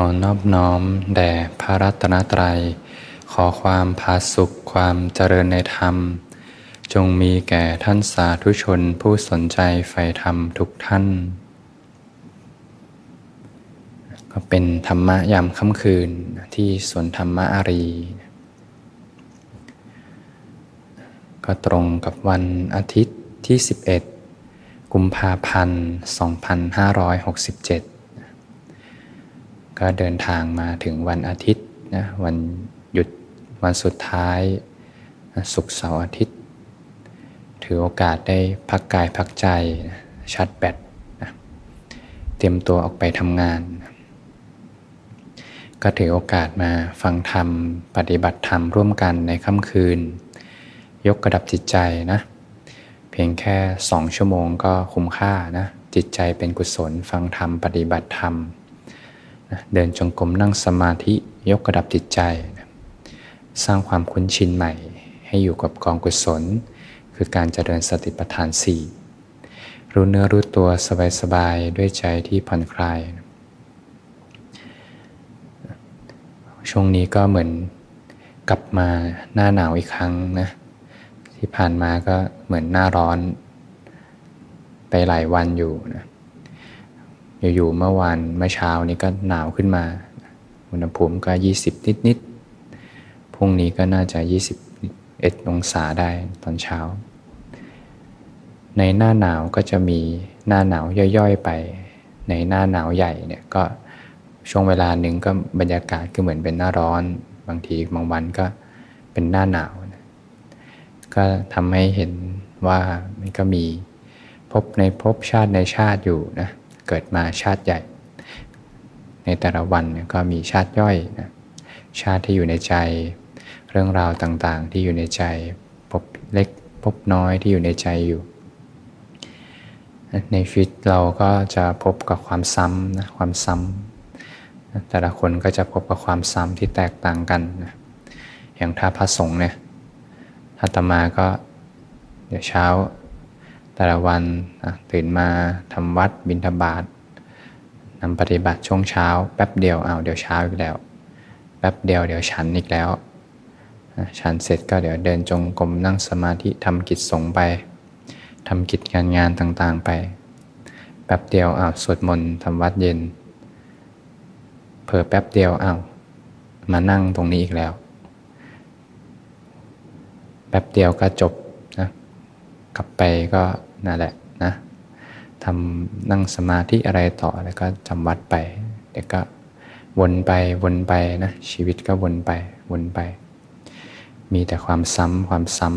ขอนอบน้อม แด่พระรัตนตรัย ขอความผาสุขความเจริญในธรรม จงมีแก่ท่านสาธุชนผู้สนใจใฝ่ธรรมทุกท่าน ก็เป็นธรรมะยามค่ำคืนที่สวนธรรมะอารี ก็ตรงกับวันอาทิตย์ที่ 11 กุมภาพันธ์ 2567 ก็เดินทางมาถึงวันอาทิตย์นะวันหยุดวันสุดท้ายศุกร์เสาร์อาทิตย์ ถือโอกาสได้พักกายพักใจชาร์จแบตนะเตรียมตัวออกไปทำงาน ก็ถือโอกาสมาฟังธรรม ปฏิบัติธรรมร่วมกันในค่ำคืน ยกกระดับจิตใจนะ เพียงแค่สองชั่วโมงก็คุ้มค่านะ จิตใจเป็นกุศลฟังธรรม ปฏิบัติธรรม เดินจงกรมนั่งสมาธิยกระดับจิตใจ สร้างความคุ้นชินใหม่ ให้อยู่กับกองกุศล คือการเจริญสติปัฏฐานสี่รู้เนื้อรู้ตัวสบายๆ ด้วยใจที่ผ่อนคลาย ช่วงนี้ก็เหมือนกลับมาหน้าหนาวอีกครั้งนะที่ผ่านมาก็เหมือนหน้าร้อน ไปหลายวันอยู่นะ อยู่ๆเมื่อวานเมื่อเช้านี้ก็หนาวขึ้นมา อุณหภูมิก็ 20 นิดๆพรุ่งนี้ก็น่าจะ 21 องศาได้ตอนเช้า ในหน้าหนาวก็จะมีหน้าหนาวย่อยๆไป ในหน้าหนาวใหญ่เนี่ยก็ช่วงเวลาหนึ่งก็บรรยากาศก็เหมือนเป็นหน้าร้อน บางทีบางวันก็เป็นหน้าหนาวก็ทำให้เห็นว่ามันก็มีพบในพบชาติในชาติอยู่นะ เกิดมาชาติใหญ่ ในแต่ละวันก็มีชาติย่อยนะชาติที่อยู่ในใจ เรื่องราวต่างๆ ที่อยู่ในใจพบเล็กพบน้อยที่อยู่ในใจอยู่ ในชีวิตเราก็จะพบกับความซ้ำนะความซ้ำแต่ละคนก็จะพบกับความซ้ำที่แตกต่างกันนะอย่างถ้าพระสงฆ์เนี่ยอาตมาก็เดี๋ยวเช้า แต่ละวันตื่นมาทำวัดบิณฑบาตนำปฏิบัติช่วงเช้า แป๊บเดียวเอาเดี๋ยวเช้าอีกแล้ว แป๊บเดียวเดี๋ยวฉันอีกแล้วฉันเสร็จก็เดี๋ยวเดินจงกรมนั่งสมาธิทำกิจสงไปทำกิจงานงานต่างๆไป แป๊บเดียวอ้าวสวดมนต์ทำวัดเย็นเพอแป๊บเดียวอ้าวมานั่งตรงนี้อีกแล้ว แป๊บเดียวก็จบนะกลับไปก็ นั่นแหละนะทำนั่งสมาธิอะไรต่อแล้วก็จำวัดไปเดี๋ยวก็วนไปวนไปนะชีวิตก็วนไปวนไป มีแต่ความซ้ำความซ้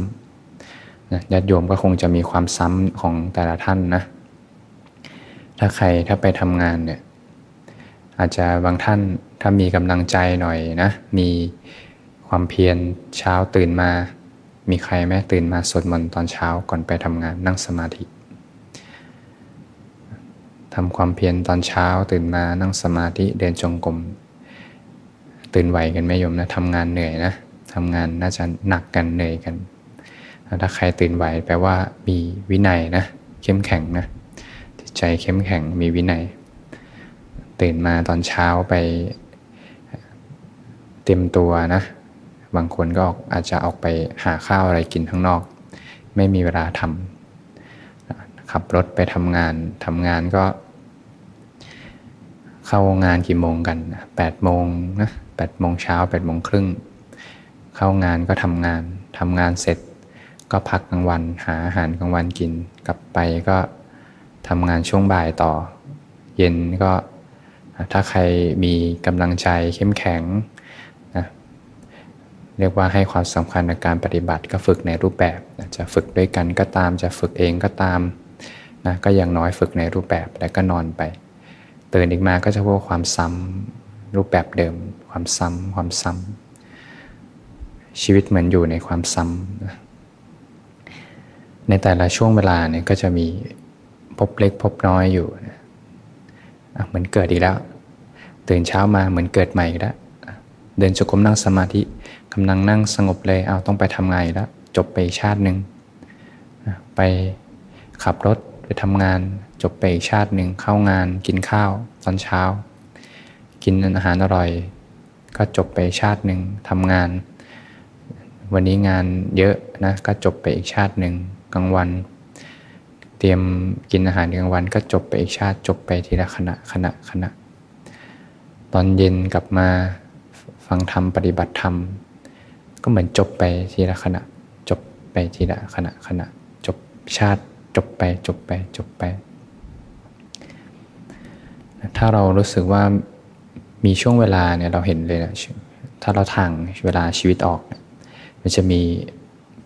ำนะญาติโยมก็คงจะมีความซ้ำของแต่ละท่านนะ ถ้าใครถ้าไปทำงานเนี่ยอาจจะบางท่านถ้ามีกำลังใจหน่อยนะ มีความเพียรเช้าตื่นมา มีใครแม่ตื่นมาสวดมนต์ตอนเช้าก่อนไปทำงานนั่งสมาธิทำความเพียรตอนเช้าตื่นมานั่งสมาธิเดินจงกรมตื่นไหวกันไหมโยมนะทำงานเหนื่อยนะทำงานน่าจะหนักกันเหนื่อยกัน ถ้าใครตื่นไหวแปลว่ามีวินัยนะเข้มแข็งนะจิตใจเข้มแข็งมีวินัย ตื่นมาตอนเช้าไปเตรียมตัวนะ บางคนก็อาจจะออกไปหาข้าวอะไรกินข้างนอก ไม่มีเวลาทำขับรถไปทำงานทำงานก็ เข้างานกี่โมงกันแปดโมงนะแปดโมงเช้าแปดโมงครึ่งเข้างานก็ทำงานทำงานเสร็จก็พักกลางวันหาอาหารกลางวันกิน กลับไปก็ทำงานช่วงบ่ายต่อ เย็นก็ถ้าใครมีกำลังใจเข้มแข็ง เรียกว่าให้ความสำคัญในการปฏิบัติก็ฝึกในรูปแบบจะฝึกด้วยกันก็ตามจะฝึกเองก็ตามนะก็อย่างน้อยฝึกในรูปแบบแล้วก็นอนไปตื่นอีกมาก็จะพบความซ้ำรูปแบบเดิม ความซ้ำความซ้ำชีวิตเหมือนอยู่ในความซ้ำในแต่ละช่วงเวลาเนี่ยก็จะมีพบเล็กพบน้อยอยู่นะเหมือนเกิดอีกแล้ว ตื่นเช้ามาเหมือนเกิดใหม่อีกแล้วเดินจงกรมนั่งสมาธิ กำลังนั่งสงบเลยเอาต้องไปทำงานแล้วจบไปชาติหนึ่งไปขับรถไปทำงาน จบไปอีกชาติหนึ่งเข้างานกินข้าวตอนเช้า กินอาหารอร่อย ก็จบไปชาติหนึ่งทำงาน วันนี้งานเยอะนะก็จบไปอีกชาติหนึ่งกลางวัน เตรียมกินอาหารกลางวันก็จบไปอีกชาติ จบไปทีละขณะขณะขณะ ตอนเย็นกลับมาฟังธรรมปฏิบัติธรรม ก็เหมือนจบไปทีละขณะ จบไปทีละขณะขณะ จบชาติจบไปจบไปจบไป ถ้าเรารู้สึกว่ามีช่วงเวลาเนี่ยเราเห็นเลยนะถ้าเราทางเวลาชีวิตออก มันจะมี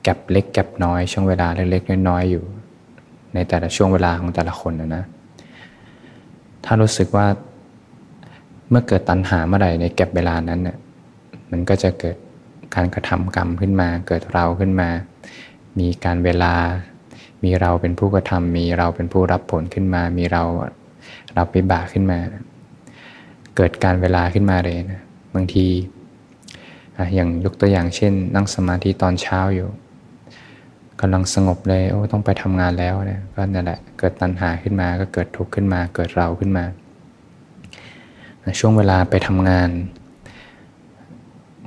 แกลบเล็กแกลบน้อยช่วงเวลาเล็กๆน้อยๆอยู่ ในแต่ละช่วงเวลาของแต่ละคนนะนะถ้ารู้สึกว่าเมื่อเกิดตัณหาเมื่อไหร่ในแกลบเวลานั้นเนี่ยมันก็จะเกิด การกระทำกรรมขึ้นมา เกิดเราขึ้นมา มีการเวลา มีเราเป็นผู้กระทำมีเราเป็นผู้รับผลขึ้นมา มีเรารับวิบากขึ้นมา เกิดการเวลาขึ้นมาเลยนะบางทีอย่างยกตัวอย่างเช่น นั่งสมาธิตอนเช้าอยู่กำลังสงบเลยโอ้ต้องไปทำงานแล้วเนี่ยก็นั่นแหละเกิดตัณหาขึ้นมาก็เกิดทุกข์ขึ้นมา เกิดเราขึ้นมา ช่วงเวลาไปทำงาน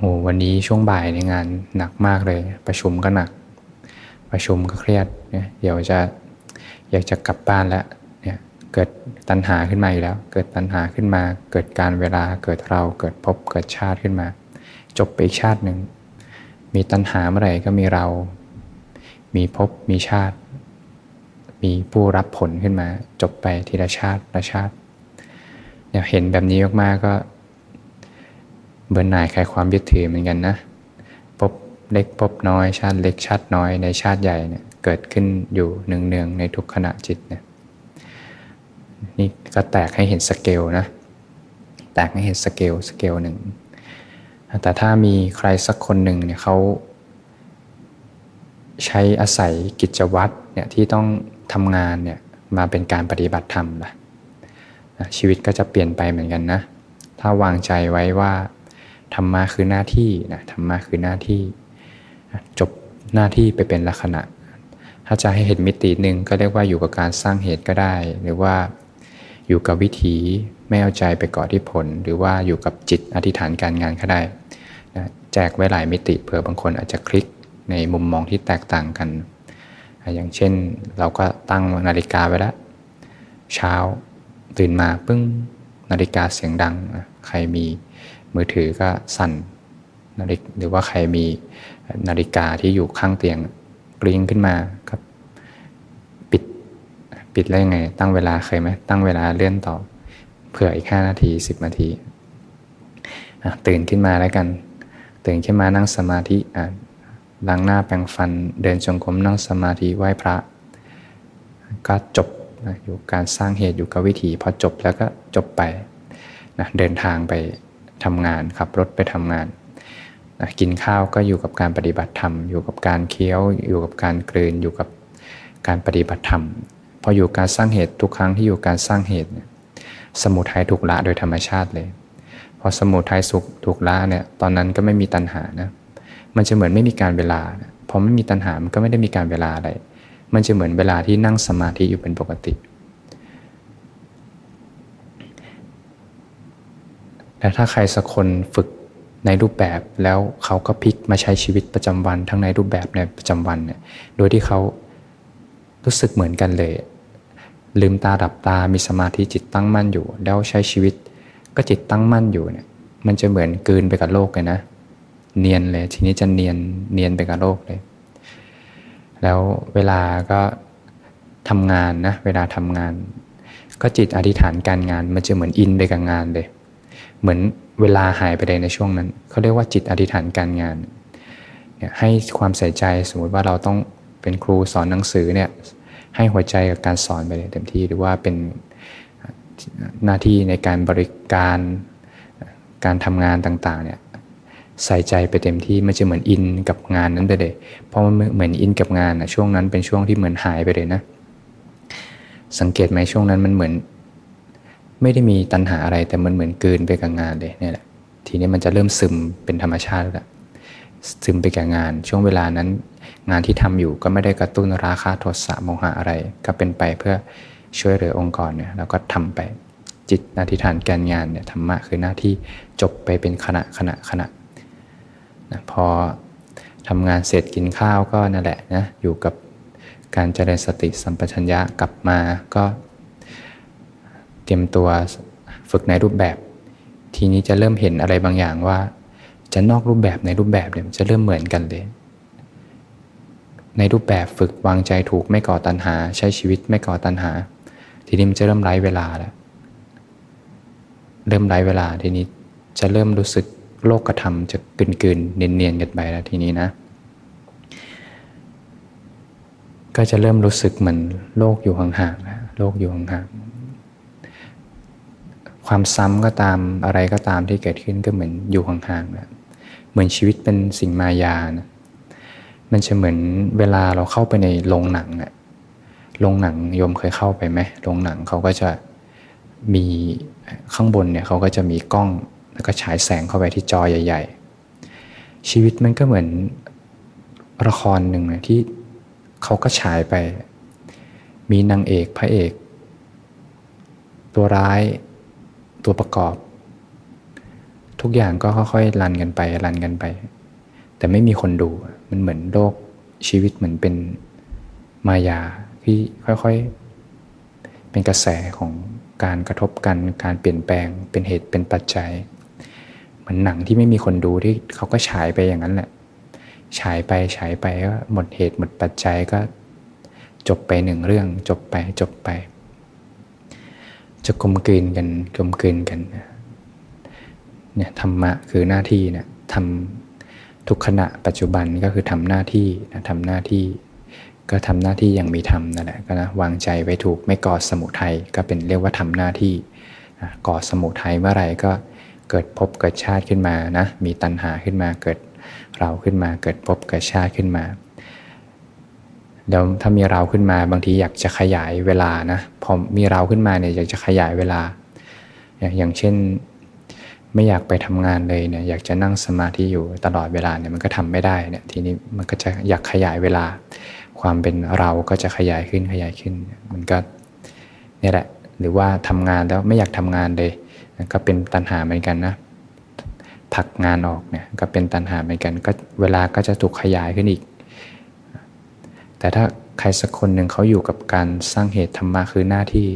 โอ้วันนี้ช่วงบ่ายในงานหนักมากเลย ประชุมก็หนัก ประชุมก็เครียดเนี่ยเดี๋ยวจะอยากจะกลับบ้านแล้วเนี่ยเกิดตัณหาขึ้นมาอีกแล้ว เกิดตัณหาขึ้นมา เกิดการเวลาเกิดเราเกิดพบเกิดชาติขึ้นมา จบไปอีกชาติหนึ่งมีตัณหาเมื่อไหร่ก็มีเรา มีพบมีชาติ มีผู้รับผลขึ้นมา จบไปทีละชาติละชาติเนี่ยเห็นแบบนี้มากๆก็ เบื่อหน่ายคลายความยึดถือเหมือนกันนะภพเล็กภพน้อยชาติเล็กชาติน้อยในชาติใหญ่เนี่ยเกิดขึ้นอยู่เนืองๆในทุกขณะจิตเนี่ยนี่ก็แตกให้เห็นสเกลนะแตกให้เห็น scale scale หนึ่งแต่ถ้ามีใครสักคนหนึ่งเนี่ยเขาใช้อาศัยกิจวัตรเนี่ยที่ต้องทำงานเนี่ยมาเป็นการปฏิบัติธรรมละชีวิตก็จะเปลี่ยนไปเหมือนกันนะ ถ้าวางใจไว้ว่า ธรรมะคือหน้าที่นะธรรมะคือหน้าที่ จบหน้าที่ไปเป็นลักษณะ ถ้าจะให้เห็นมิติหนึ่งก็เรียกว่าอยู่กับการสร้างเหตุก็ได้ หรือว่าอยู่กับวิถีไม่เอาใจไปเกาะที่ผล หรือว่าอยู่กับจิตอธิษฐานการงานก็ได้นะแจกไว้หลายมิติเผื่อบางคนอาจจะคลิกในมุมมองที่แตกต่างกัน อย่างเช่นเราก็ตั้งนาฬิกาไว้แล้ว เช้าตื่นมาปึ้งนาฬิกาเสียงดัง ใครมี มือถือก็สั่นนาฬิกหรือว่าใครมีนาฬิกาที่อยู่ข้างเตียงกริ้งขึ้นมาครับปิดปิดแล้วยังไง ตั้งเวลาเคยไหมตั้งเวลาเลื่อนต่อเผื่ออีกห้านาทีสิบนาทีตื่นขึ้นมาแล้วกัน ตื่นขึ้นมานั่งสมาธิล้างหน้าแปรงฟัน เดินจงกรมนั่งสมาธิไหว้พระ ก็จบอยู่การสร้างเหตุอยู่กับวิถีพอจบแล้วก็จบไปนะเดินทางไป ทำงานขับรถไปทำงานนะกินข้าวก็อยู่กับการปฏิบัติธรรม อยู่กับการเคี้ยว อยู่กับการกลืน อยู่กับการปฏิบัติธรรม พออยู่การสร้างเหตุทุกครั้งที่อยู่การสร้างเหตุเนี่ยสมุทัยถูกละโดยธรรมชาติเลย พอสมุทัยสุขถูกละเนี่ยตอนนั้นก็ไม่มีตัณหานะมันจะเหมือนไม่มีการเวลาพอไม่มีตัณหามันก็ไม่ได้มีการเวลาอะไร มันจะเหมือนเวลาที่นั่งสมาธิอยู่เป็นปกติ แต่ถ้าใครสักคนฝึกในรูปแบบแล้วเขาก็พลิกมาใช้ชีวิตประจำวัน ทั้งในรูปแบบในประจำวันเนี่ยโดยที่เขารู้สึกเหมือนกันเลย ลืมตาดับตามีสมาธิจิตตั้งมั่นอยู่ แล้วใช้ชีวิตก็จิตตั้งมั่นอยู่เนี่ยมันจะเหมือนกืนไปกับโลกเลยนะ เนียนเลยทีนี้จะเนียนเนียนไปกับโลกเลย แล้วเวลาก็ทำงานนะเวลาทำงาน ก็จิตอธิษฐานการงานมันจะเหมือนอินไปกับงานเลย เหมือนเวลาหายไปเลยในช่วงนั้น เขาเรียกว่าจิตอธิษฐานการงานให้ความใส่ใจสมมติว่าเราต้องเป็นครูสอนหนังสือเนี่ยให้หัวใจกับการสอนไปเลยเต็มที่หรือว่าเป็นหน้าที่ในการบริการการทำงานต่างๆเนี่ยใส่ใจไปเต็มที่มันจะเหมือนอินกับงานนั้นไปเลยเพราะมันเหมือนอินกับงานนะช่วงนั้นเป็นช่วงที่เหมือนหายไปเลยนะ สังเกตไหมช่วงนั้นมันเหมือน ไม่ได้มีตัณหาอะไรแต่มันเหมือนเกินไปกับงานเลยเนี่ยแหละทีนี้มันจะเริ่มซึมเป็นธรรมชาติแล้วซึมไปกับงาน ช่วงเวลานั้น งานที่ทำอยู่ก็ไม่ได้กระตุ้นราคาโทสะโมหะอะไร ก็เป็นไปเพื่อช่วยเหลือองค์กรเนี่ยแล้วก็ทำไปจิตอธิฐานการงานเนี่ยธรรมะคือหน้าที่จบไปเป็นขณะขณะขณะนะพอทำงานเสร็จกินข้าวก็นั่นแหละนะอยู่กับการเจริญสติสัมปชัญญะกลับมาก็ เตรียมตัวฝึกในรูปแบบ ทีนี้จะเริ่มเห็นอะไรบางอย่างว่า จะนอกรูปแบบในรูปแบบเนี่ยจะเริ่มเหมือนกันเลย ในรูปแบบฝึกวางใจถูกไม่ก่อตัณหา ใช้ชีวิตไม่ก่อตัณหา ทีนี้มันจะเริ่มไร้เวลาแล้วเริ่มไร้เวลาทีนี้จะเริ่มรู้สึกโลกกระทำจะกลืนๆเนียนๆกันไปแล้วทีนี้นะ ก็จะเริ่มรู้สึกเหมือนโลกอยู่ห่างๆนะโลกอยู่ห่างๆ ความซ้ำก็ตามอะไรก็ตามที่เกิดขึ้นก็เหมือนอยู่ห่างๆนะเหมือนชีวิตเป็นสิ่งมายานะมันจะเหมือนเวลาเราเข้าไปในโรงหนังอะโรงหนังโยมเคยเข้าไปไหมโรงหนังเขาก็จะมีข้างบนเนี่ยเขาก็จะมีกล้องแล้วก็ฉายแสงเข้าไปที่จอใหญ่ ๆ ชีวิตมันก็เหมือนละครหนึ่งนะที่เขาก็ฉายไป มีนางเอกพระเอก ตัวร้าย ตัวประกอบ ทุกอย่างก็ค่อยๆรันกันไปรันกันไป แต่ไม่มีคนดูมันเหมือนโลกชีวิตเหมือนเป็นมายาที่ค่อยๆ เป็นกระแสของการกระทบกันการเปลี่ยนแปลงเป็นเหตุเป็นปัจจัย เหมือนหนังที่ไม่มีคนดูที่เขาก็ฉายไปอย่างนั้นแหละฉายไปฉายไปก็หมดเหตุหมดปัจจัยก็จบไปหนึ่งเรื่องจบไปจบไป จะกลมกลืนกันกลมกลืนกันเนี่ยธรรมะคือหน้าที่เนี่ยทำทุกขณะปัจจุบันก็คือทำหน้าที่นะทำหน้าที่ ก็ทำหน้าที่อย่างมีธรรมนั่นแหละก็นะวางใจไว้ถูกไม่ก่อสมุทัยก็เป็นเรียกว่าทำหน้าที่ก่อสมุทัยเมื่อไหร่ก็เกิดพบเกิดชาติขึ้นมานะมีตัณหาขึ้นมาเกิดเราขึ้นมาเกิดพบเกิดชาติขึ้นมา เดี๋ยวถ้ามีเราขึ้นมาบางทีอยากจะขยายเวลานะพอมีเราขึ้นมาเนี่ยอยากจะขยายเวลา อย่างเช่นไม่อยากไปทำงานเลยเนี่ยอยากจะนั่งสมาธิอยู่ตลอดเวลาเนี่ยมันก็ทำไม่ได้เนี่ยทีนี้มันก็จะอยากขยายเวลา ความเป็นเราก็จะขยายขึ้นขยายขึ้น มันก็นี่แหละหรือว่าทำงานแล้วไม่อยากทำงานเลย ก็เป็นตัณหาเหมือนกันนะผักงานออกเนี่ยก็เป็นตัณหาเหมือนกันก็เวลาก็จะถูกขยายขึ้นอีก แต่ถ้าใครสักคนหนึ่งเขาอยู่กับการสร้างเหตุธรรมะคือหน้าที่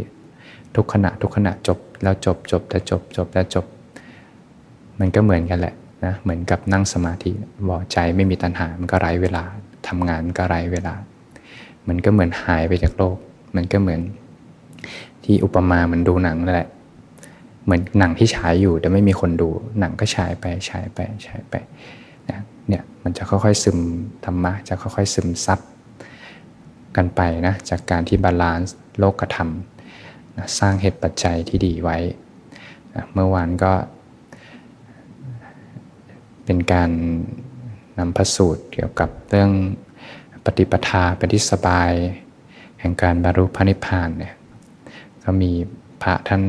ทุกขณะทุกขณะจบแล้วจบจบแล้วจบจบแล้วจบ มันก็เหมือนกันแหละนะเหมือนกับนั่งสมาธิบอใจไม่มีตัณหา มันก็ไร้เวลาทำงานก็ไร้เวลา มันก็เหมือนหายไปจากโลก มันก็เหมือน ที่อุปมาเหมือนดูหนังนั่นแหละ เหมือนหนังที่ฉายอยู่แต่ไม่มีคนดู หนังก็ฉายไปฉายไปฉายไปนะเนี่ยมันจะค่อยๆซึมธรรมะจะค่อยๆซึมซับ กันไปนะจากการที่ balance โลกธรรมนะสร้างเหตุปัจจัยที่ดีไว้นะเมื่อวานก็เป็นการนำพระสูตรเกี่ยวกับเรื่องปฏิปทาเป็นที่สบาย แห่งการบรรลุพระนิพพานเนี่ยก็มีพระท่าน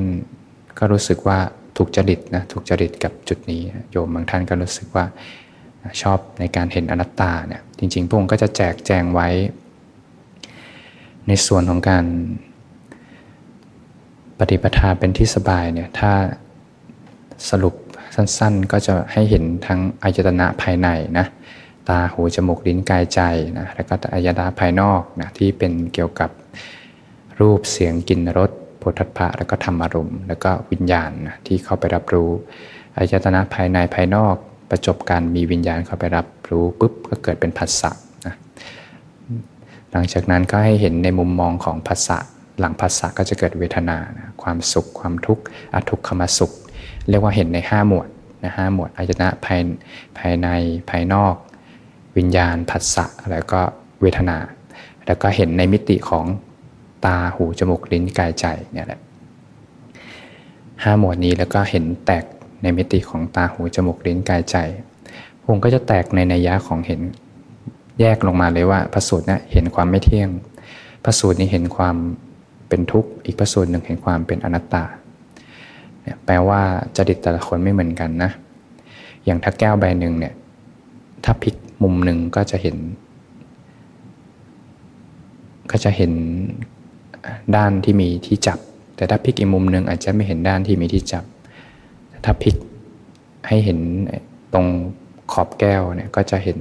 ก็รู้สึกว่าถูกจริตนะถูกจริตกับจุดนี้โยมบางท่านก็รู้สึกว่าชอบในการเห็นอนัตตาเนี่ยจริงๆพระองค์ก็จะแจกแจงไว้ ในส่วนของการปฏิปทาเป็นที่สบายเนี่ยถ้าสรุปสั้นๆ ก็จะให้เห็นทั้งอายตนะภายในนะตาหูจมูกลิ้นกายใจนะแล้วก็อายตนะภายนอกนะที่เป็นเกี่ยวกับรูปเสียงกลิ่นรสพุทธะแล้วก็ธรรมารมณ์ แล้วก็วิญญาณนะที่เข้าไปรับรู้อายตนะภายในภายนอกประจบการมีวิญญาณเข้าไปรับรู้ปุ๊บก็เกิดเป็นผัสสะ หลังจากนั้นก็ให้เห็นในมุมมองของผัสสะหลังผัสสะก็จะเกิดเวทนานะความสุข ความทุกข์อทุกขมสุข เรียกว่าเห็นใน 5 หมวดนะห้าหมวดอายตนะภายภายในภายนอก วิญญาณผัสสะแล้วก็เวทนา แล้วก็เห็นในมิติของตาหูจมูกลิ้นกายใจเนี่ยแหละห้าหมวดนี้แล้วก็เห็นแตกในมิติของตาหูจมูกลิ้นกายใจพงก็จะแตกในนัยยะของเห็น แยกลงมาเลยว่าพระสูตรเนี่ยเห็นความไม่เที่ยง พระสูตรนี้เห็นความเป็นทุกข์ อีกพระสูตรหนึ่งเห็นความเป็นอนัตตาเนี่ยแปลว่าจริตแต่ละคนไม่เหมือนกันนะ อย่างถ้าแก้วใบหนึ่งเนี่ย ถ้าพลิกมุมหนึ่งก็จะเห็น ก็จะเห็นด้านที่มีที่จับ แต่ถ้าพลิกอีกมุมหนึ่งอาจจะไม่เห็นด้านที่มีที่จับ ถ้าพลิกให้เห็นตรงขอบแก้วเนี่ยก็จะเห็น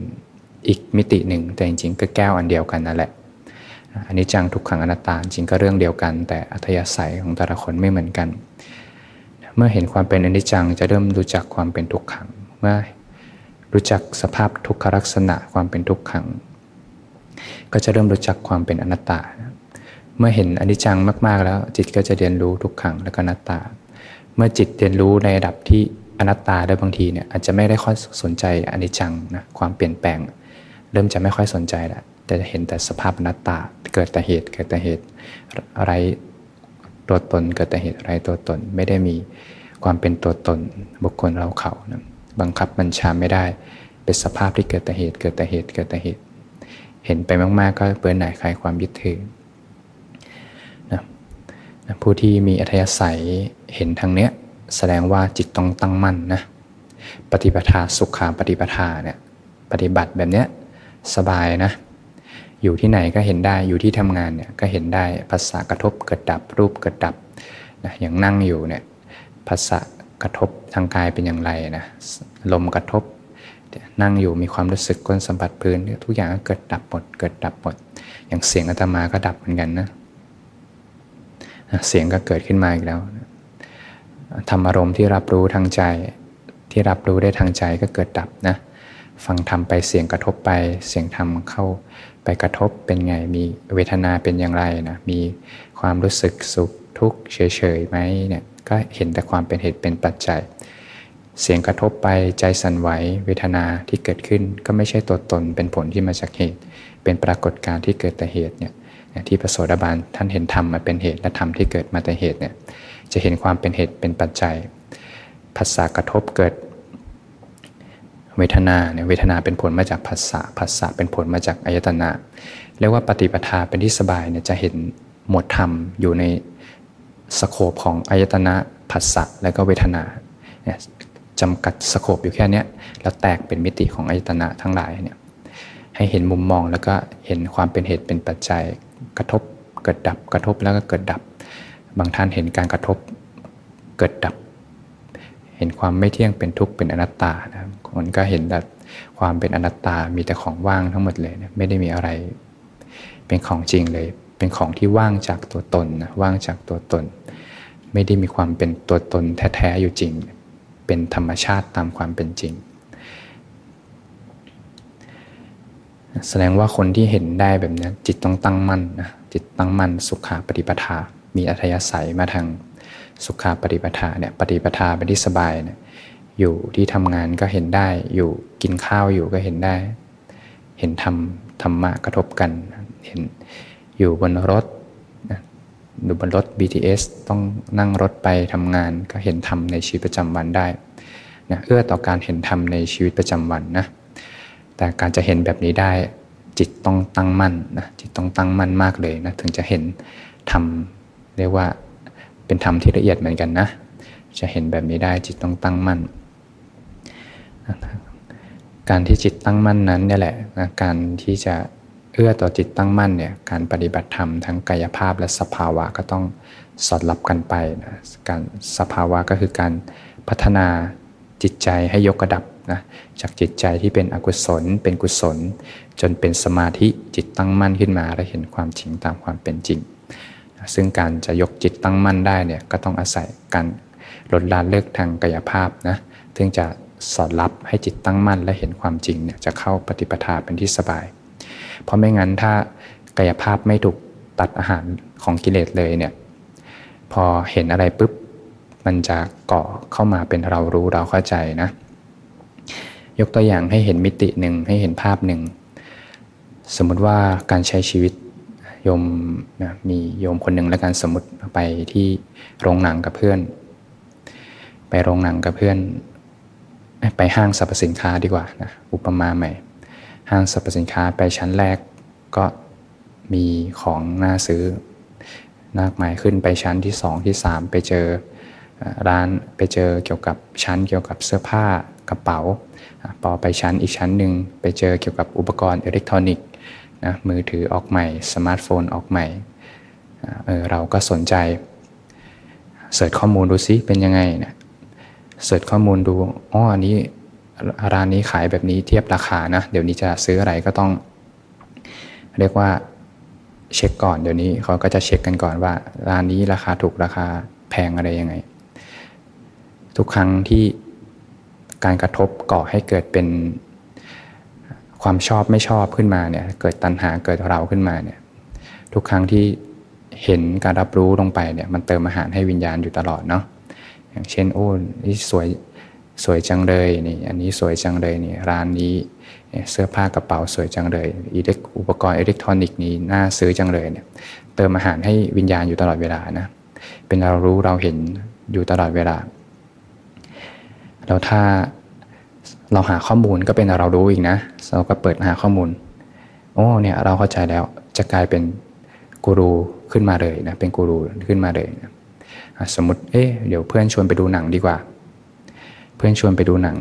อีกมิติหนึ่ง แต่จริงๆก็แก้วอันเดียวกันนั่นแหละอันนี้จังทุกขังอนัตตาจริงก็เรื่องเดียวกัน แต่อัธยาศัยของแต่ละคนไม่เหมือนกัน เมื่อเห็นความเป็นอนิจจังจะเริ่มรู้จักความเป็นทุกขัง เมื่อรู้จักสภาพทุกขลักษณะความเป็นทุกขัง ก็จะเริ่มรู้จักความเป็นอนัตตา เมื่อเห็นอนิจจังมากๆแล้ว จิตก็จะเรียนรู้ทุกขังและก็อนัตตา เมื่อจิตเรียนรู้ในระดับที่อนัตตาได้บางทีเนี่ยอาจจะไม่ได้ค่อยสนใจอนิจจังนะความเปลี่ยนแปลง เริ่มจะไม่ค่อยสนใจล้วแต่จะเห็นแต่สภาพนัตตาเกิดแต่เหตุ เกิดแต่เหตุอะไรตัวตน เกิดแต่เหตุอะไรตัวตน ไม่ได้มีความเป็นตัวตนบุคคลเราเขานะบังคับบัญชาไม่ได้ เป็นสภาพที่เกิดแต่เหตุ เกิดแต่เหตุ เกิดแต่เหตุ เห็นไปมาก ๆ ก็เบื่อหน่ายคลายความยึดถือนะผู้ที่มีอัธยาศัยเห็นทางเนี้ยแสดงว่าจิตต้องตั้งมั่นนะปฏิปทาสุขาปฏิปทาเนี่ยปฏิบัติแบบเนี้ย สบายนะ อยู่ที่ไหนก็เห็นได้อยู่ที่ทำงานเนี่ยก็เห็นได้ภาษากระทบเกิดดับรูปเกิดดับนะอย่างนั่งอยู่เนี่ยภาษากระทบทางกายเป็นอย่างไรนะลมกระทบ นั่งอยู่มีความรู้สึกก้นสัมผัสพื้น ทุกอย่างก็เกิดดับหมดเกิดดับหมด อย่างเสียงอาตมาก็ดับเหมือนกันนะเสียงก็เกิดขึ้นมาอีกแล้วธรรมอารมณ์ที่รับรู้ทางใจที่รับรู้ได้ทางใจก็เกิดดับนะ ฟังธรรมไปเสียงกระทบไป เสียงธรรมเข้าไปกระทบเป็นไง มีเวทนาเป็นอย่างไรนะ มีความรู้สึกสุขทุกข์เฉยๆไหมเนี่ย ก็เห็นแต่ความเป็นเหตุเป็นปัจจัย เสียงกระทบไปใจสั่นไหวเวทนาที่เกิดขึ้นก็ไม่ใช่ตัวตนเป็นผลที่มาจากเหตุ เป็นปรากฏการณ์ที่เกิดแต่เหตุเนี่ยที่พระโสดาบันท่านเห็นธรรมมาเป็นเหตุและธรรมที่เกิดมาแต่เหตุเนี่ยจะเห็นความเป็นเหตุเป็นปัจจัยภาษากระทบเกิด เวทนาเนี่ยเวทนาเป็นผลมาจากภาษาภาษาเป็นผลมาจากอายตนะเรียกว่าปฏิปทาเป็นที่สบายเนี่ยจะเห็นหมดธรรมอยู่ในสโคปของอายตนะภาษาและก็เวทนาเนี่ยจำกัดสโคปอยู่แค่นี้แล้วแตกเป็นมิติของอายตนะทั้งหลายเนี่ยให้เห็นมุมมองแล้วก็เห็นความเป็นเหตุเป็นปัจจัยกระทบเกิดดับกระทบแล้วก็เกิดดับ บางท่านเห็นการกระทบเกิดดับ ห็นความไม่เที่ยงเป็นทุกข์เป็นอนัตตานะมันก็เห็นแบบความเป็นอนัตตามีแต่ของว่างทั้งหมดเลยไม่ได้มีอะไร เป็นของจริงเลย เป็นของที่ว่างจากตัวตนนะว่างจากตัวตน ไม่ได้มีความเป็นตัวตนแท้ๆอยู่จริง เป็นธรรมชาติตามความเป็นจริง แสดงว่าคนที่เห็นได้แบบนี้จิตต้องตั้งมั่นนะจิตตั้งมั่นสุขาปฏิปทา มีอัธยาศัยมาทาง สุขาปฏิปทาเนี่ยปฏิปทาเป็นที่สบายเนี่ยอยู่ที่ทำงานก็เห็นได้อยู่กินข้าวอยู่ก็เห็นได้ เห็นธรรมธรรมะกระทบกัน เห็นอยู่บนรถอยู่บนรถ BTS ต้องนั่งรถไปทำงานก็เห็นธรรมในชีวิตประจำวันได้นะเอื้อต่อการเห็นธรรมในชีวิตประจำวันนะแต่การจะเห็นแบบนี้ได้จิตต้องตั้งมั่นนะจิตต้องตั้งมั่นมากเลยนะถึงจะเห็นธรรมเรียกว่า เป็นธรรมที่ละเอียดเหมือนกันนะ จะเห็นแบบนี้ได้จิตต้องตั้งมั่น การที่จิตตั้งมั่นนั้นเนี่ยแหละนะการที่จะเอื้อต่อจิตตั้งมั่นเนี่ยการปฏิบัติธรรมทั้งกายภาพและสภาวะก็ต้องสอดรับกันไปนะการสภาวะก็คือการพัฒนาจิตใจให้ยกระดับนะจากจิตใจที่เป็นอกุศล เป็นกุศล จนเป็นสมาธิจิตตั้งมั่นขึ้นมาและเห็นความจริงตามความเป็นจริง ซึ่งการจะยกจิตตั้งมั่นได้เนี่ยก็ต้องอาศัยการลดละเลิกทางกายภาพนะถึงจะสอดรับให้จิตตั้งมั่นและเห็นความจริงเนี่ยจะเข้าปฏิปทาเป็นที่สบาย เพราะไม่งั้นถ้ากายภาพไม่ถูกตัดอาหารของกิเลสเลยเนี่ยพอเห็นอะไรปุ๊บมันจะเกาะเข้ามาเป็นเรารู้เราเข้าใจนะ ยกตัวอย่างให้เห็นมิติหนึ่งให้เห็นภาพหนึ่ง สมมติว่าการใช้ชีวิต โยมนะมีโยมคนหนึ่งแล้วกันสมมติไปที่โรงหนังกับเพื่อน ไปโรงหนังกับเพื่อน ไปห้างสรรพสินค้าดีกว่านะอุปมาใหม่ ห้างสรรพสินค้าไปชั้นแรกก็มีของน่าซื้อมากมายขึ้นไปชั้นที่สองที่สามไปเจอร้านไปเจอเกี่ยวกับชั้นเกี่ยวกับเสื้อผ้ากระเป๋าพอไปชั้นอีกชั้นหนึ่งไปเจอเกี่ยวกับอุปกรณ์อิเล็กทรอนิกส์ นะมือถือออกใหม่ สมาร์ทโฟนออกใหม่เราก็สนใจ search ข้อมูลดูซิเป็นยังไงนะ search ข้อมูลดูอ๋ออันนี้ร้านนี้ขายแบบนี้เทียบราคานะเดี๋ยวนี้จะซื้ออะไรก็ต้อง เรียกว่าเช็คก่อนเดี๋ยวนี้เขาก็จะเช็คกันก่อนว่า ร้านนี้ราคาถูกราคาแพงอะไรยังไง ทุกครั้งที่การกระทบก่อให้เกิดเป็น ความชอบไม่ชอบขึ้นมาเนี่ยเกิดตัณหาเกิดเราขึ้นมาเนี่ยทุกครั้งที่เห็นการรับรู้ลงไปเนี่ยมันเติมอาหารให้วิญญาณอยู่ตลอดเนาะอย่างเช่นโอ้นี่สวยสวยจังเลยนี่อันนี้สวยจังเลยนี่ร้านนี้เสื้อผ้ากระเป๋าสวยจังเลยอุปกรณ์อิเล็กทรอนิกส์นี้น่าซื้อจังเลยเนี่ยเติมอาหารให้วิญญาณอยู่ตลอดเวลานะเป็นเรารู้เราเห็นอยู่ตลอดเวลาแล้วถ้า เราหาข้อมูลก็เป็นเรารู้อีกนะ เราก็เปิดหาข้อมูล โอ้เนี่ยเราเข้าใจแล้วจะกลายเป็นกูรูขึ้นมาเลยนะเป็นกูรูขึ้นมาเลยนะสมมติเอ๊ะเดี๋ยวเพื่อนชวนไปดูหนังดีกว่า เพื่อนชวนไปดูหนัง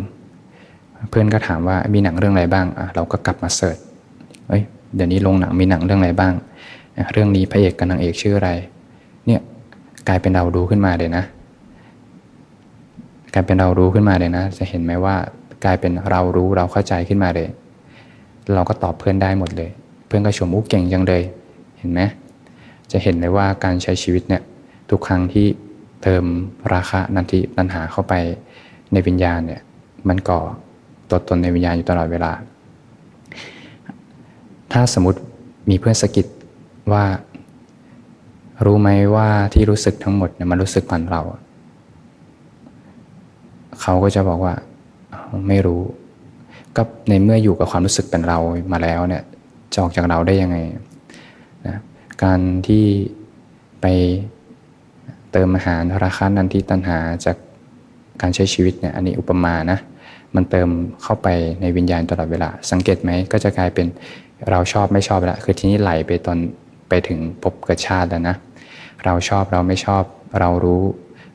เพื่อนก็ถามว่ามีหนังเรื่องอะไรบ้างอะเราก็กลับมาเสิร์ชเอ้ยเดี๋ยวนี้ลงหนังมีหนังเรื่องอะไรบ้าง เรื่องนี้พระเอกกับนางเอกชื่ออะไร เนี่ยกลายเป็นเราดูขึ้นมาเลยนะ กลายเป็นเรารู้ขึ้นมาเลยนะ จะเห็นไหมว่า กลายเป็นเรารู้เราเข้าใจขึ้นมาเลย เราก็ตอบเพื่อนได้หมดเลย เพื่อนก็ชมอู้เก่งจังเลย เห็นไหมจะเห็นเลยว่าการใช้ชีวิตเนี่ยทุกครั้งที่เติมราคะนันทิปัญหาเข้าไปในวิญญาณเนี่ยมันก่อตัวตนในวิญญาณอยู่ตลอดเวลา ถ้าสมมติมีเพื่อนสกิดว่า รู้ไหมว่าที่รู้สึกทั้งหมดเนี่ยมันรู้สึกผ่านเรา เขาก็จะบอกว่า ไม่รู้ ก็ในเมื่ออยู่กับความรู้สึกเป็นเรามาแล้วเนี่ยจะออกจากเราได้ยังไงนะการที่ไปเติมอาหารราคานันทีตัณหาจากการใช้ชีวิตเนี่ยอันนี้อุปมานะมันเติมเข้าไปในวิญญาณตลอดเวลา สังเกตไหมก็จะกลายเป็นเราชอบไม่ชอบแล้วคือทีนี้ไหลไปตอนไปถึงพบเกิดชาติแล้วนะ เราชอบเราไม่ชอบเรารู้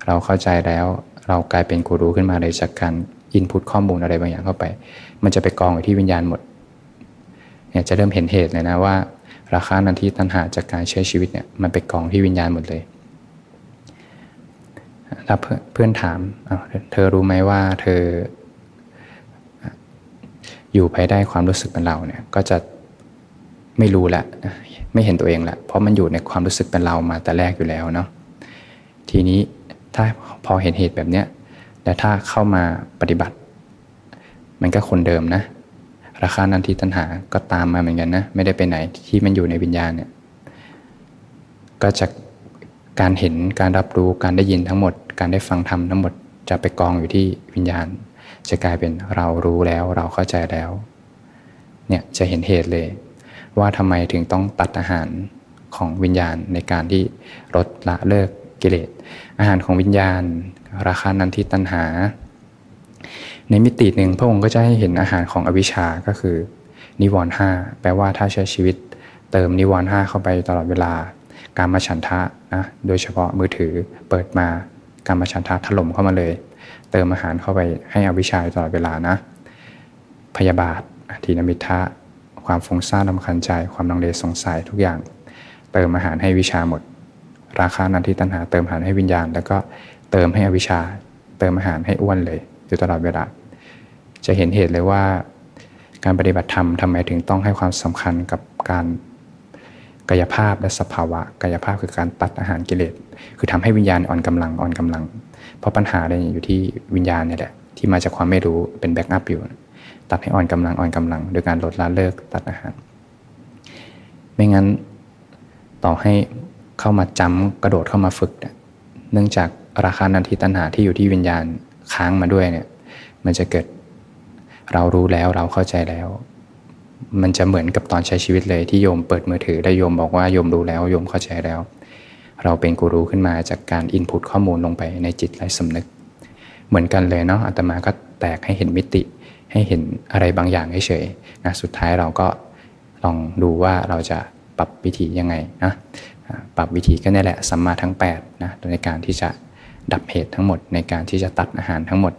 เราเข้าใจแล้ว เรากลายเป็นกูรู้ขึ้นมาเลยจากการ อินพุตข้อมูลอะไรบางอย่างเข้าไป มันจะไปกองอยู่ที่วิญญาณหมดเนี่ยจะเริ่มเห็นเหตุเลยนะว่า ราคานันที่ตัณหาจากการใช้ชีวิตเนี่ยมันไปกองที่วิญญาณหมดเลยถ้าเพื่อนถามเธอรู้ไหมว่าเธออยู่ภายใต้ความรู้สึกเป็นเราเนี่ยก็จะไม่รู้ละไม่เห็นตัวเองละเพราะมันอยู่ในความรู้สึกเป็นเรามาแต่แรกอยู่แล้วเนาะทีนี้ถ้าพอเห็นเหตุแบบเนี้ย แต่ถ้าเข้ามาปฏิบัติ มันก็คนเดิมนะ ราคานันทีตัณหาก็ตามมาเหมือนกันนะ ไม่ได้ไปไหนที่มันอยู่ในวิญญาณเนี่ยก็จะการเห็นการรับรู้การได้ยินทั้งหมด การได้ฟังธรรมทั้งหมดจะไปกองอยู่ที่วิญญาณ จะกลายเป็นเรารู้แล้วเราเข้าใจแล้ว เนี่ยจะเห็นเหตุเลย ว่าทำไมถึงต้องตัดอาหารของวิญญาณในการที่ลดละเลิกกิเลสอาหารของวิญญาณ ราคานันทิตันหา ในมิติหนึ่งพระองค์ก็จะให้เห็นอาหารของอวิชาก็คือ นิวรณ์ห้าแปลว่าถ้าใช้ชีวิต เติมนิวรณ์ห้าเข้าไปตลอดเวลา การมาฉันทะนะโดยเฉพาะมือถือเปิดมาการมาฉันทะถล่มเข้ามาเลย เติมอาหารเข้าไปให้อวิชาตลอดเวลานะ พยาบาททีนมิทะความฟุ้งซ่านลำคันใจ ความลังเลสงสัยทุกอย่าง เติมอาหารให้วิชาหมด ราคานันทิตันหาเติมอาหารให้วิญญาณ แล้วก็ เติมให้อวิชชา เติมอาหารให้อ้วนเลย อยู่ตลอดเวลา จะเห็นเหตุเลยว่า การปฏิบัติธรรมทำไมถึงต้องให้ความสำคัญกับการกายภาพและสภาวะ กายภาพคือการตัดอาหารกิเลส คือทำให้วิญญาณอ่อนกำลังอ่อนกำลัง เพราะปัญหาเลยอยู่ที่วิญญาณเนี่ยแหละที่มาจากความไม่รู้เป็นแบ็กอัพอยู่ ตัดให้อ่อนกำลังอ่อนกำลัง โดยการลดละเลิกตัดอาหาร ไม่งั้นต่อให้เข้ามาจำกระโดดเข้ามาฝึก เนื่องจาก ราคานันทิตัณหาที่อยู่ที่วิญญาณค้างมาด้วยเนี่ย มันจะเกิดเรารู้แล้วเราเข้าใจแล้ว มันจะเหมือนกับตอนใช้ชีวิตเลยที่โยมเปิดมือถือได้โยมบอกว่าโยมรู้แล้วโยมเข้าใจแล้ว เราเป็นกูรู้ขึ้นมาจากการอินพุตข้อมูลลงไปในจิตไร้สำนึก เหมือนกันเลยเนาะอาตมาก็แตกให้เห็นมิติ ให้เห็นอะไรบางอย่างเฉยๆนะสุดท้ายเราก็ลองดูว่าเราจะปรับวิธียังไงนะปรับวิธีก็นี่แหละสัมมาทั้ง8นะในการที่จะ ดับเหตุทั้งหมดในการที่จะตัดอาหารทั้งหมด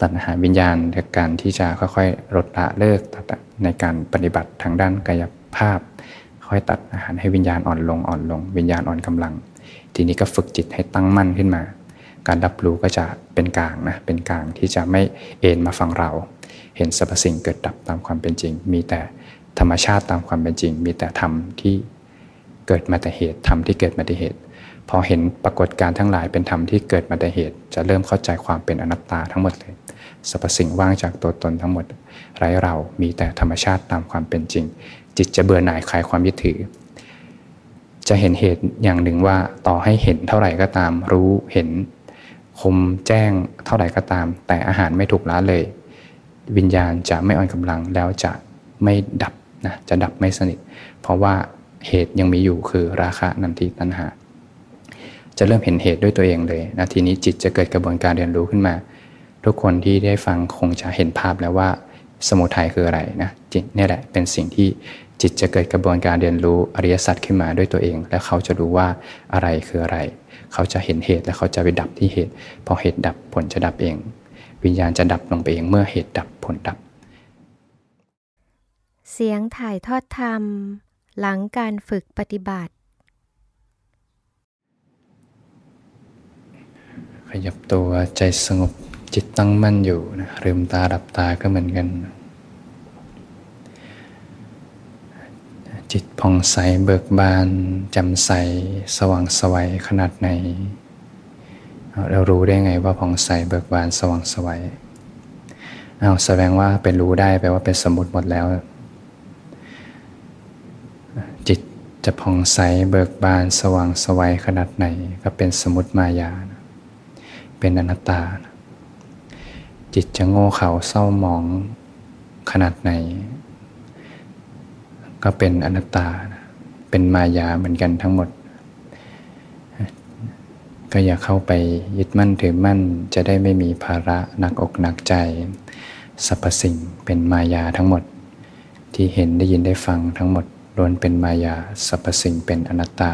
ตัดอาหารวิญญาณในการที่จะค่อยๆลดละเลิกตัดในการปฏิบัติทางด้านกายภาพ ค่อยตัดอาหารให้วิญญาณอ่อนลงอ่อนลง วิญญาณอ่อนกำลัง ทีนี้ก็ฝึกจิตให้ตั้งมั่นขึ้นมา การรับรู้ก็จะเป็นกลางนะเป็นกลางที่จะไม่เอ็นมาฝั่งเรา เห็นสรรพสิ่งเกิดดับตามความเป็นจริง มีแต่ธรรมชาติตามความเป็นจริง มีแต่ธรรมที่เกิดมาแต่เหตุธรรมที่เกิดมาแต่เหตุ พอเห็นปรากฏการทั้งหลายเป็นธรรมที่เกิดมาแต่เหตุ จะเริ่มเข้าใจความเป็นอนัตตาทั้งหมดเลยสรรพสิ่งว่างจากตัวตนทั้งหมด ไร้เรามีแต่ธรรมชาติตามความเป็นจริง จิตจะเบื่อหน่ายคลายความยึดถือ จะเห็นเหตุอย่างหนึ่งว่าต่อให้เห็นเท่าไหร่ก็ตาม รู้เห็น คมแจ้งเท่าไหร่ก็ตาม แต่อาหารไม่ถูกละเลย วิญญาณจะไม่อ่อนกำลังแล้วจะไม่ดับนะจะดับไม่สนิท เพราะว่าเหตุยังมีอยู่คือราคะนันทิตัณหา จะเริ่มเห็นเหตุด้วยตัวเองเลยนะทีนี้จิตจะเกิดกระบวนการเรียนรู้ขึ้นมา ทุกคนที่ได้ฟังคงจะเห็นภาพแล้วว่าสมุทัยคืออะไรนะจิตนี่แหละเป็นสิ่งที่จิตจะเกิดกระบวนการเรียนรู้อริยสัจขึ้นมาด้วยตัวเอง และเขาจะรู้ว่าอะไรคืออะไร เขาจะเห็นเหตุและเขาจะไปดับที่เหตุ พอเหตุดับผลจะดับเอง วิญญาณจะดับลงไปเองเมื่อเหตุดับผลดับ เสียงถ่ายทอดธรรม หลังการฝึกปฏิบัติ ขยับตัวใจสงบจิตตั้งมั่นอยู่นะลืมตาดับตาก็เหมือนกัน จิตผ่องใสเบิกบานจำใสสว่างสวัยขนาดไหน เรารู้ได้ไงว่าผ่องใสเบิกบานสว่างสวัยเอาแสดงว่าเป็นรู้ได้แปลว่าเป็นสมมติหมดแล้ว จิตจะผ่องใสเบิกบานสว่างสวัยขนาดไหน ก็เป็นสมุติมายา เป็นอนัตตา จิตจะโง่เขลาเศร้าหมองขนาดไหน ก็เป็นอนัตตา เป็นมายาเหมือนกันทั้งหมด ก็อย่าเข้าไปยึดมั่นถือมั่นจะได้ไม่มีภาระหนักอกหนักใจสรรพสิ่งเป็นมายาทั้งหมด ที่เห็นได้ยินได้ฟังทั้งหมดล้วนเป็นมายาสรรพสิ่งเป็นอนัตตา